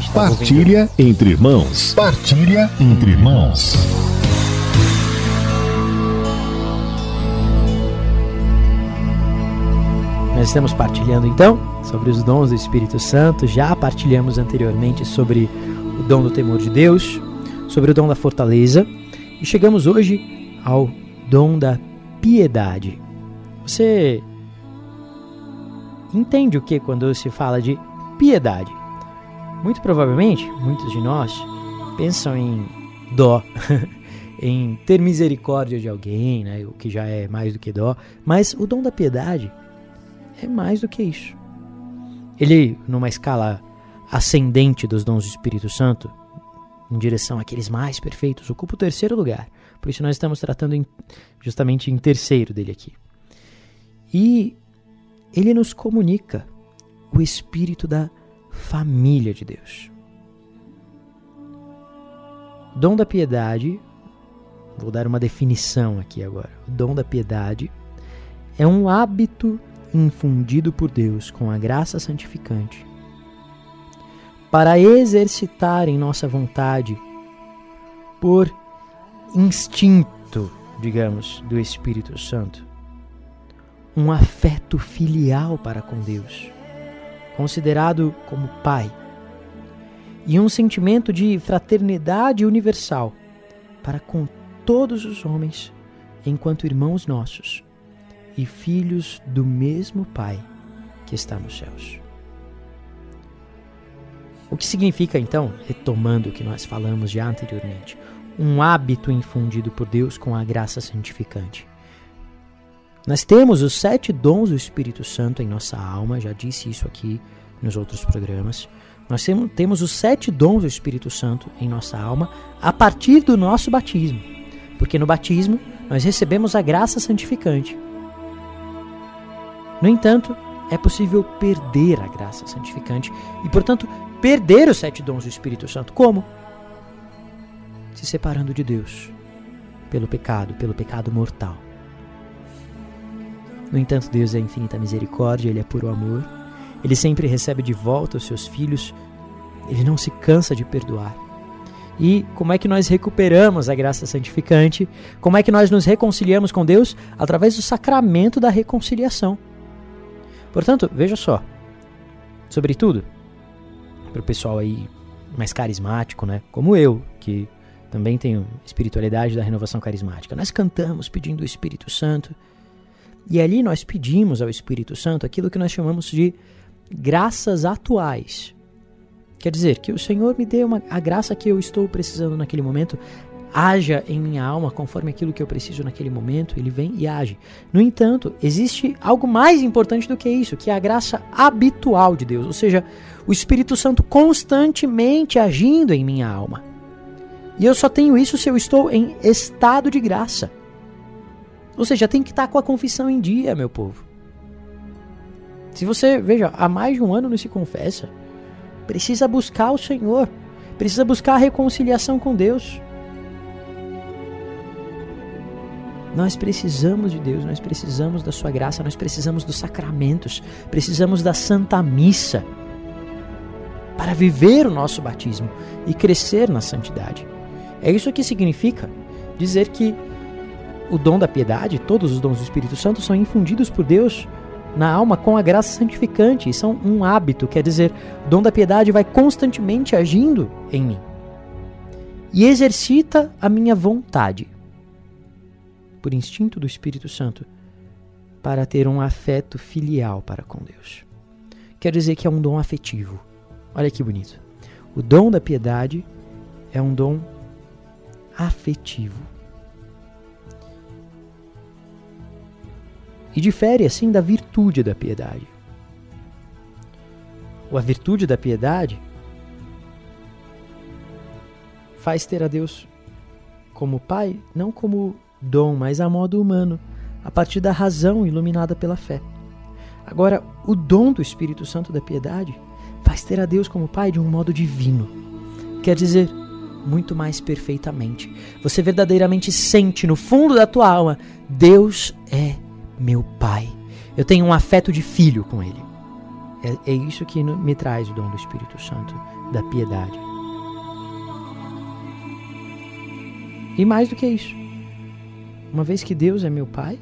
gente tá Partilha ouvindo. entre irmãos. Partilha entre irmãos. Nós estamos partilhando então sobre os dons do Espírito Santo. Já partilhamos anteriormente sobre o dom do temor de Deus, sobre o dom da fortaleza e chegamos hoje ao dom da piedade. Você entende o que quando se fala de piedade? Muito provavelmente, muitos de nós pensam em dó, em ter misericórdia de alguém, né, o que já é mais do que dó, mas o dom da piedade é mais do que isso. Ele, numa escala ascendente dos dons do Espírito Santo, em direção àqueles mais perfeitos, ocupa o terceiro lugar. Por isso nós estamos tratando em, justamente em terceiro dele aqui. E ele nos comunica o espírito da família de Deus. Dom da piedade, vou dar uma definição aqui agora. O dom da piedade é um hábito infundido por Deus com a graça santificante para exercitar em nossa vontade por instinto, digamos, do Espírito Santo, um afeto filial para com Deus considerado como pai, e um sentimento de fraternidade universal para com todos os homens, enquanto irmãos nossos e filhos do mesmo Pai que está nos céus. O que significa então, retomando o que nós falamos já anteriormente, um hábito infundido por Deus com a graça santificante? Nós temos os sete dons do Espírito Santo em nossa alma, já disse isso aqui nos outros programas. Nós temos os sete dons do Espírito Santo em nossa alma a partir do nosso batismo, porque no batismo nós recebemos a graça santificante. No entanto, é possível perder a graça santificante e, portanto, perder os sete dons do Espírito Santo. Como? Se separando de Deus pelo pecado, pelo pecado mortal. No entanto, Deus é infinita misericórdia, Ele é puro amor, Ele sempre recebe de volta os seus filhos, Ele não se cansa de perdoar. E como é que nós recuperamos a graça santificante? Como é que nós nos reconciliamos com Deus? Através do sacramento da reconciliação. Portanto, veja só, sobretudo para o pessoal aí mais carismático, né? Como eu, que também tenho espiritualidade da renovação carismática. Nós cantamos pedindo o Espírito Santo e ali nós pedimos ao Espírito Santo aquilo que nós chamamos de graças atuais. Quer dizer, que o Senhor me dê uma, a graça que eu estou precisando naquele momento, haja em minha alma conforme aquilo que eu preciso naquele momento, ele vem e age. No entanto, existe algo mais importante do que isso, que é a graça habitual de Deus, ou seja, o Espírito Santo constantemente agindo em minha alma. E eu só tenho isso se eu estou em estado de graça. Ou seja, tem que estar com a confissão em dia, meu povo. Se você, veja, há mais de um ano não se confessa, precisa buscar o Senhor, precisa buscar a reconciliação com Deus. Nós precisamos de Deus, nós precisamos da Sua graça, nós precisamos dos sacramentos, precisamos da Santa Missa para viver o nosso batismo e crescer na santidade. É isso que significa dizer que o dom da piedade, todos os dons do Espírito Santo são infundidos por Deus na alma com a graça santificante e são um hábito, quer dizer, o dom da piedade vai constantemente agindo em mim e exercita a minha vontade, por instinto do Espírito Santo, para ter um afeto filial para com Deus. Quer dizer que é um dom afetivo. Olha que bonito. O dom da piedade é um dom afetivo. E difere assim da virtude da piedade. A virtude da piedade faz ter a Deus como Pai, não como dom, mas a modo humano, a partir da razão iluminada pela fé. Agora, o dom do Espírito Santo da piedade faz ter a Deus como Pai de um modo divino. Quer dizer, muito mais perfeitamente. Você verdadeiramente sente no fundo da tua alma: Deus é meu Pai. Eu tenho um afeto de filho com Ele. É, é isso que me traz o dom do Espírito Santo da piedade. E mais do que isso, uma vez que Deus é meu Pai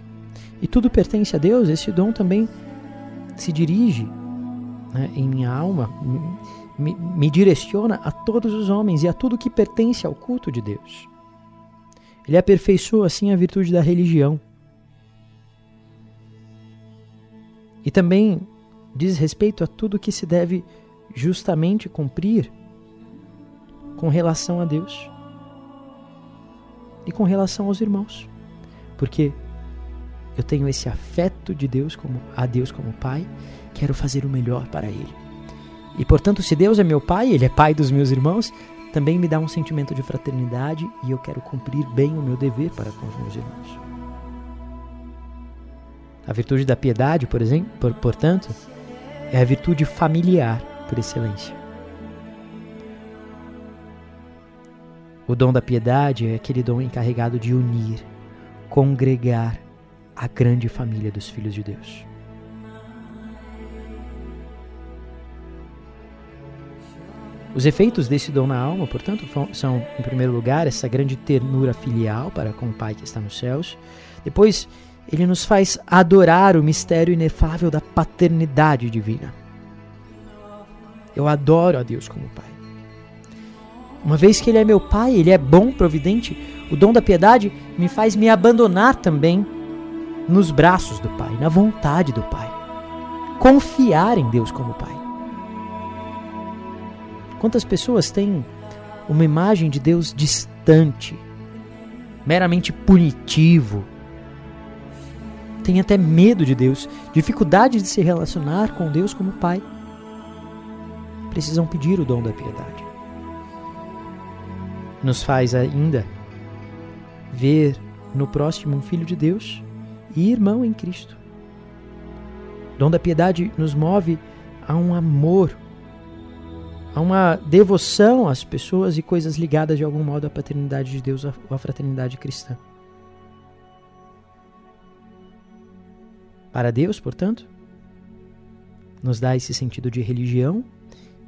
e tudo pertence a Deus, esse dom também se dirige né, em minha alma, me, me direciona a todos os homens e a tudo que pertence ao culto de Deus. Ele aperfeiçoa assim a virtude da religião. E também diz respeito a tudo que se deve justamente cumprir com relação a Deus e com relação aos irmãos. Porque eu tenho esse afeto de Deus como a Deus como Pai, quero fazer o melhor para ele. E portanto, se Deus é meu Pai, ele é Pai dos meus irmãos, também me dá um sentimento de fraternidade e eu quero cumprir bem o meu dever para com os meus irmãos. A virtude da piedade, por exemplo, por, portanto, é a virtude familiar por excelência. O dom da piedade é aquele dom encarregado de unir, congregar a grande família dos filhos de Deus. Os efeitos desse dom na alma, portanto, são, em primeiro lugar, essa grande ternura filial para com o Pai que está nos céus. Depois, ele nos faz adorar o mistério inefável da paternidade divina. Eu adoro a Deus como Pai. Uma vez que Ele é meu Pai, Ele é bom, providente, o dom da piedade me faz me abandonar também nos braços do Pai, na vontade do Pai. Confiar em Deus como Pai. Quantas pessoas têm uma imagem de Deus distante, meramente punitivo, tem até medo de Deus, dificuldade de se relacionar com Deus como Pai. Precisam pedir o dom da piedade. Nos faz ainda ver no próximo um filho de Deus e irmão em Cristo. O dom da piedade nos move a um amor, a uma devoção às pessoas e coisas ligadas de algum modo à paternidade de Deus à fraternidade cristã. Para Deus, portanto, nos dá esse sentido de religião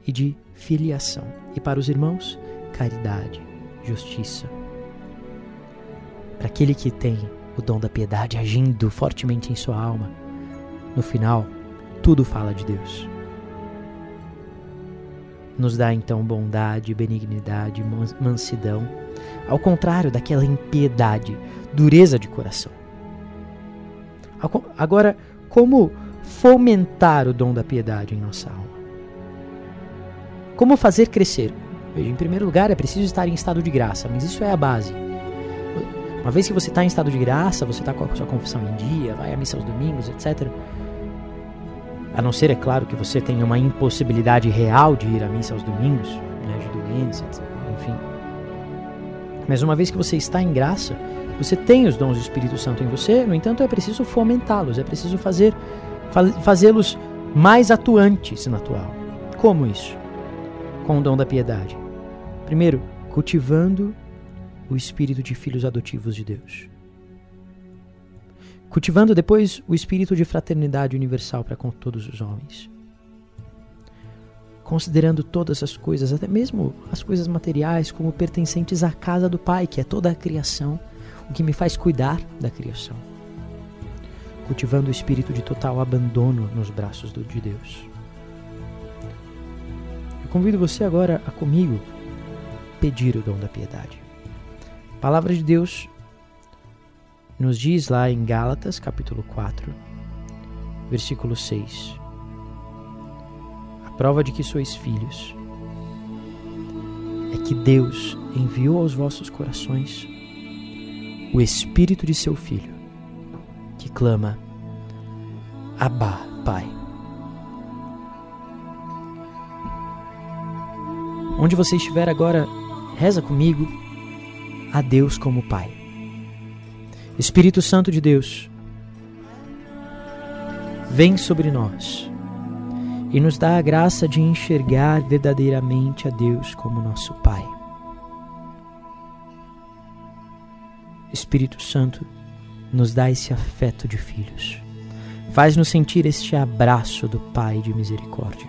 e de filiação. E para os irmãos, caridade, justiça. Para aquele que tem o dom da piedade agindo fortemente em sua alma, no final, tudo fala de Deus. Nos dá então bondade, benignidade, mansidão, ao contrário daquela impiedade, dureza de coração. Agora, como fomentar o dom da piedade em nossa alma? Como fazer crescer? Veja, em primeiro lugar, é preciso estar em estado de graça, mas isso é a base. Uma vez que você está em estado de graça, você está com a sua confissão em dia, vai à missa aos domingos, etc. A não ser, é claro, que você tenha uma impossibilidade real de ir à missa aos domingos, né, de doença, etc. enfim. Mas uma vez que você está em graça, você tem os dons do Espírito Santo em você, no entanto, é preciso fomentá-los, é preciso fazer fazê-los mais atuantes na tua alma. Como isso? Com o dom da piedade. Primeiro, cultivando o espírito de filhos adotivos de Deus. Cultivando depois o espírito de fraternidade universal para com todos os homens. Considerando todas as coisas, até mesmo as coisas materiais, como pertencentes à casa do Pai, que é toda a criação o que me faz cuidar da criação, cultivando o espírito de total abandono nos braços de Deus. Eu convido você agora a comigo pedir o dom da piedade. A palavra de Deus nos diz lá em Gálatas, capítulo 4, versículo 6. A prova de que sois filhos é que Deus enviou aos vossos corações o espírito de seu filho, que clama: Abba, Pai. Onde você estiver agora, reza comigo a Deus como Pai. Espírito Santo de Deus, vem sobre nós e nos dá a graça de enxergar verdadeiramente a Deus como nosso Pai. Espírito Santo, nos dá esse afeto de filhos. Faz-nos sentir este abraço do Pai de misericórdia.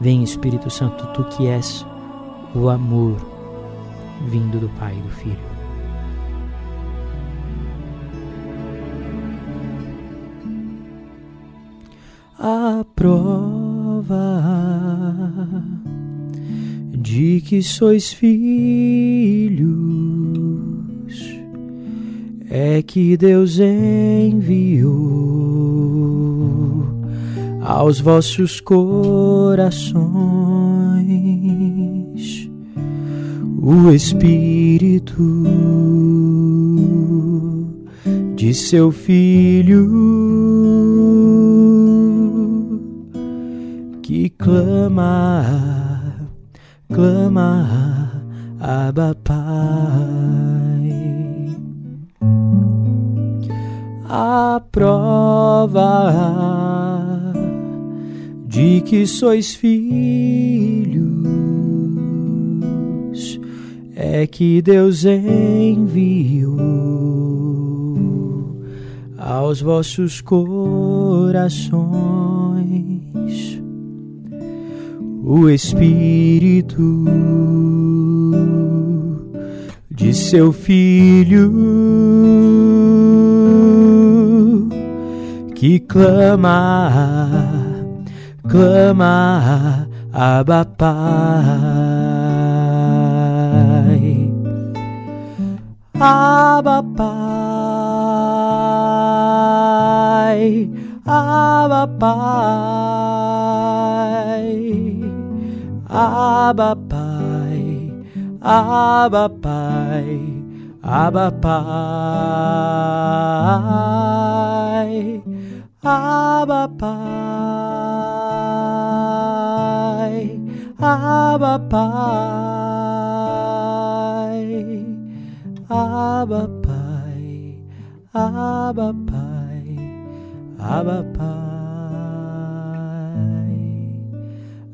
Vem Espírito Santo, tu que és o amor vindo do Pai e do Filho. A prova de que sois filhos é que Deus enviou aos vossos corações o Espírito de seu Filho que clama, clama, Abba Pai. A prova de que sois filhos é que Deus enviou aos vossos corações o Espírito de seu Filho que clama clama, Abba Pai. Abba Pai, Abba Pai, Abba Pai, Abba Pai, Abba Pai, Abba Pai, Abba Pai, Abba Pai, Abba Pai, Abba Pai,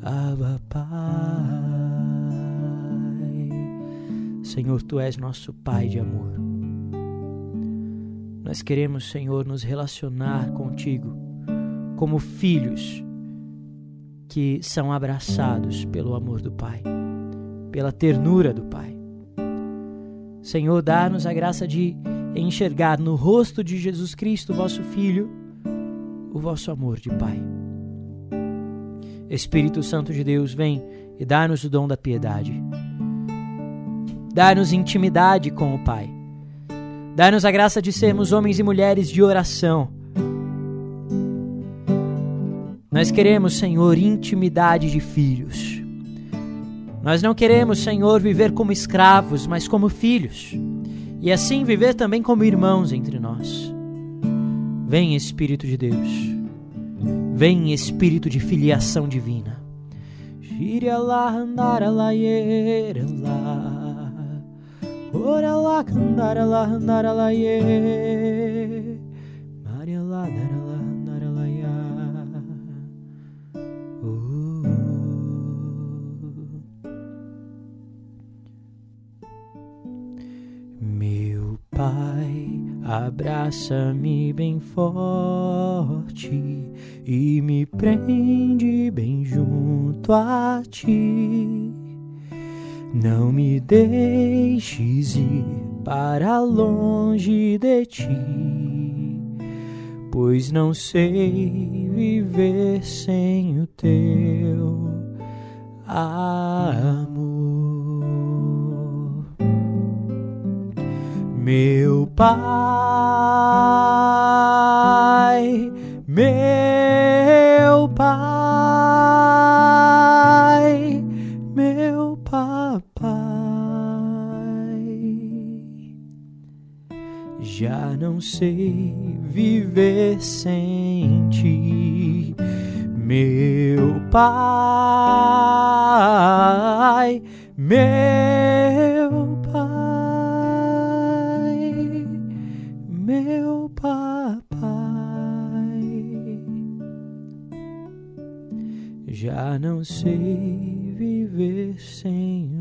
Abba Pai. Senhor, Tu és nosso Pai de amor. Nós queremos, Senhor, nos relacionar contigo como filhos que são abraçados pelo amor do Pai, pela ternura do Pai. Senhor, dá-nos a graça de enxergar no rosto de Jesus Cristo, vosso Filho, o vosso amor de Pai. Espírito Santo de Deus, vem e dá-nos o dom da piedade. Dá-nos intimidade com o Pai Dá-nos a graça de sermos homens e mulheres de oração. Nós queremos, Senhor, intimidade de filhos. Nós não queremos, Senhor, viver como escravos, mas como filhos. E assim viver também como irmãos entre nós. Vem, Espírito de Deus. Vem, Espírito de filiação divina. Shirya la andara lá, Orala Maria lá, ye lá, darala lá ya Meu pai abraça-me bem forte e me prende bem junto a ti não me deixes ir para longe de ti, pois não sei viver sem o teu amor. Meu Pai, meu sem meu pai, meu pai, meu papai. Já não sei viver sem.